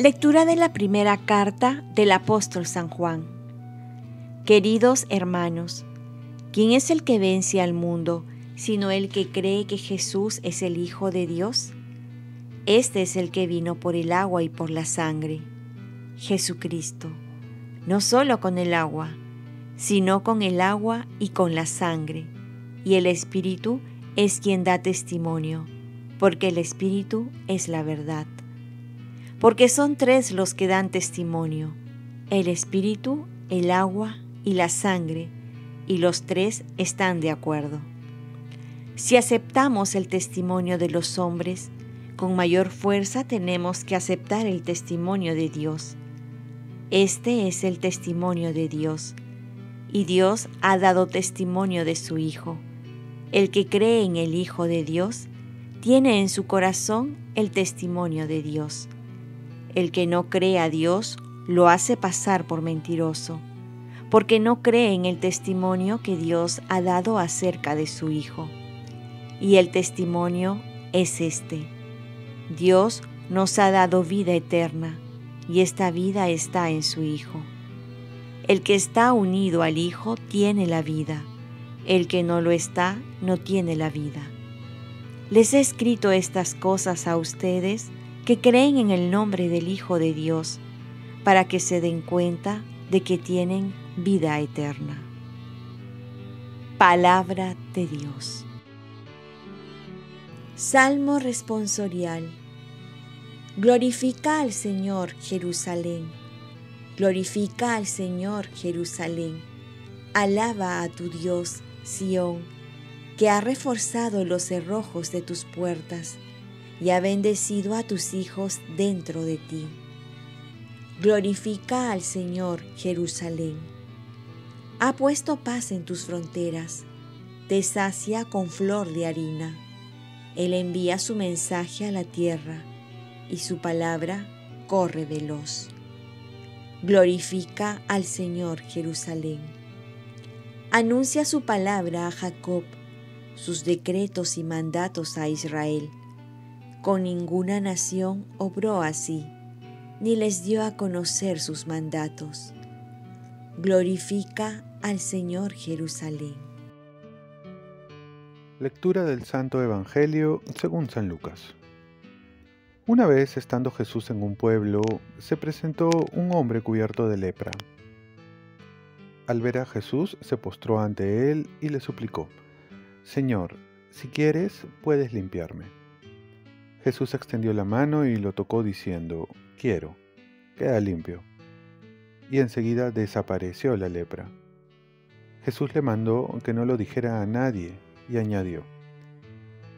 Lectura de la primera carta del apóstol San Juan. Queridos hermanos, ¿quién es el que vence al mundo sino el que cree que Jesús es el Hijo de Dios? Este es el que vino por el agua y por la sangre, Jesucristo, no solo con el agua, sino con el agua y con la sangre, y el Espíritu es quien da testimonio, porque el Espíritu es la verdad porque son tres los que dan testimonio, el espíritu, el agua y la sangre, y los tres están de acuerdo. Si aceptamos el testimonio de los hombres, con mayor fuerza tenemos que aceptar el testimonio de Dios. Este es el testimonio de Dios, y Dios ha dado testimonio de su Hijo. El que cree en el Hijo de Dios tiene en su corazón el testimonio de Dios. El que no cree a Dios lo hace pasar por mentiroso, porque no cree en el testimonio que Dios ha dado acerca de su Hijo. Y el testimonio es este. Dios nos ha dado vida eterna, y esta vida está en su Hijo. El que está unido al Hijo tiene la vida, el que no lo está no tiene la vida. Les he escrito estas cosas a ustedes, que creen en el nombre del Hijo de Dios, para que se den cuenta de que tienen vida eterna. Palabra de Dios. Salmo responsorial. Glorifica al Señor Jerusalén. Glorifica al Señor Jerusalén. Alaba a tu Dios, Sión, que ha reforzado los cerrojos de tus puertas y ha bendecido a tus hijos dentro de ti. Glorifica al Señor Jerusalén. Ha puesto paz en tus fronteras, te sacia con flor de harina. Él envía su mensaje a la tierra y su palabra corre veloz. Glorifica al Señor Jerusalén. Anuncia su palabra a Jacob, sus decretos y mandatos a Israel con ninguna nación obró así, ni les dio a conocer sus mandatos. Glorifica al Señor Jerusalén. Lectura del Santo Evangelio según San Lucas. Una vez, estando Jesús en un pueblo, se presentó un hombre cubierto de lepra. Al ver a Jesús, se postró ante él y le suplicó, Señor, si quieres, puedes limpiarme. Jesús extendió la mano y lo tocó diciendo, quiero, queda limpio. Y enseguida desapareció la lepra. Jesús le mandó que no lo dijera a nadie y añadió,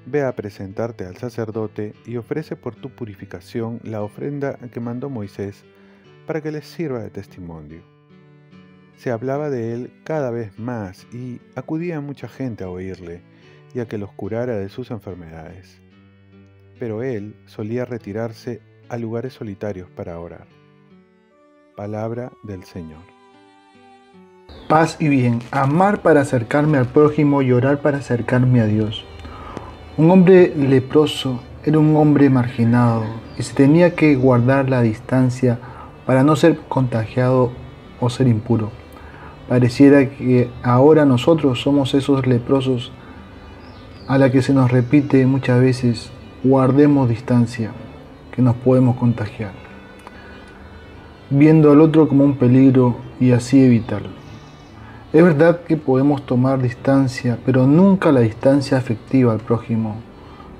Ve a presentarte al sacerdote y ofrece por tu purificación la ofrenda que mandó Moisés para que les sirva de testimonio. Se hablaba de él cada vez más y acudía mucha gente a oírle y a que los curara de sus enfermedades pero él solía retirarse a lugares solitarios para orar. Palabra del Señor. Paz y bien, amar para acercarme al prójimo y orar para acercarme a Dios. Un hombre leproso era un hombre marginado y se tenía que guardar la distancia para no ser contagiado o ser impuro. Pareciera que ahora nosotros somos esos leprosos a la que se nos repite muchas veces, guardemos distancia, que nos podemos contagiar, viendo al otro como un peligro y así evitarlo. Es verdad que podemos tomar distancia, pero nunca la distancia afectiva al prójimo,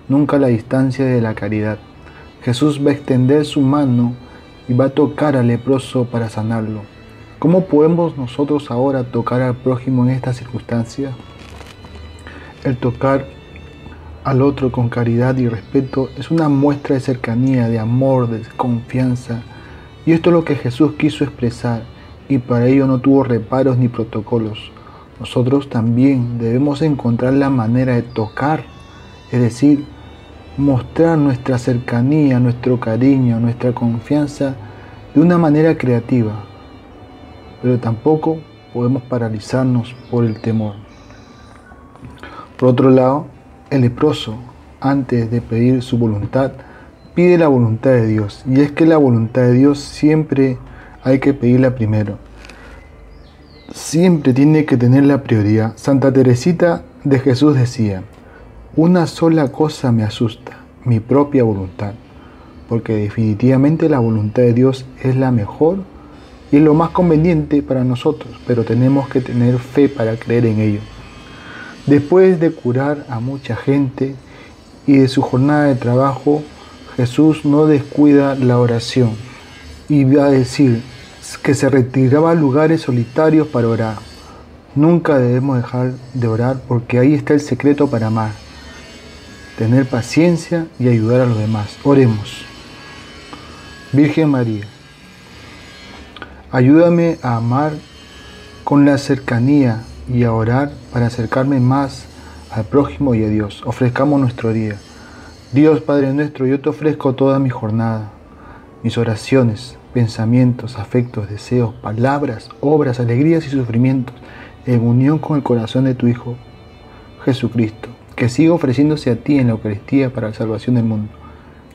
nunca la distancia de la caridad. Jesús va a extender su mano y va a tocar al leproso para sanarlo. ¿Cómo podemos nosotros ahora tocar al prójimo en esta circunstancia? El tocar al otro con caridad y respeto es una muestra de cercanía, de amor, de confianza. Y esto es lo que Jesús quiso expresar y para ello no tuvo reparos ni protocolos. Nosotros también debemos encontrar la manera de tocar, es decir, mostrar nuestra cercanía, nuestro cariño, nuestra confianza de una manera creativa. Pero tampoco podemos paralizarnos por el temor. Por otro lado, el leproso, antes de pedir su voluntad, pide la voluntad de Dios. Y es que la voluntad de Dios siempre hay que pedirla primero. Siempre tiene que tener la prioridad. Santa Teresita de Jesús decía, una sola cosa me asusta, mi propia voluntad, porque definitivamente la voluntad de Dios es la mejor y es lo más conveniente para nosotros, pero tenemos que tener fe para creer en ello. Después de curar a mucha gente y de su jornada de trabajo, Jesús no descuida la oración y va a decir que se retiraba a lugares solitarios para orar. Nunca debemos dejar de orar porque ahí está el secreto para amar. Tener paciencia y ayudar a los demás. Oremos. Virgen María, ayúdame a amar con la cercanía y a orar para acercarme más al prójimo y a Dios. Ofrezcamos nuestro día. Dios Padre nuestro, yo te ofrezco toda mi jornada, mis oraciones, pensamientos, afectos, deseos, palabras, obras, alegrías y sufrimientos, en unión con el corazón de tu Hijo, Jesucristo, que siga ofreciéndose a ti en la Eucaristía para la salvación del mundo.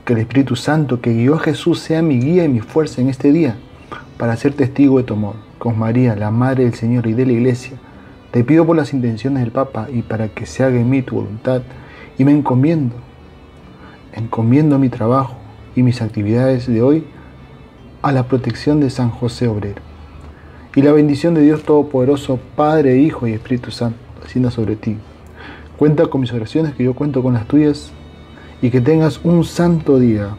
Que el Espíritu Santo que guió a Jesús sea mi guía y mi fuerza en este día para ser testigo de tu amor. Con María, la Madre del Señor y de la Iglesia, te pido por las intenciones del Papa y para que se haga en mí tu voluntad y me encomiendo encomiendo mi trabajo y mis actividades de hoy a la protección de San José Obrero. Y la bendición de Dios Todopoderoso, Padre, Hijo y Espíritu Santo, haciendo sobre ti. Cuenta con mis oraciones, que yo cuento con las tuyas, y que tengas un santo día.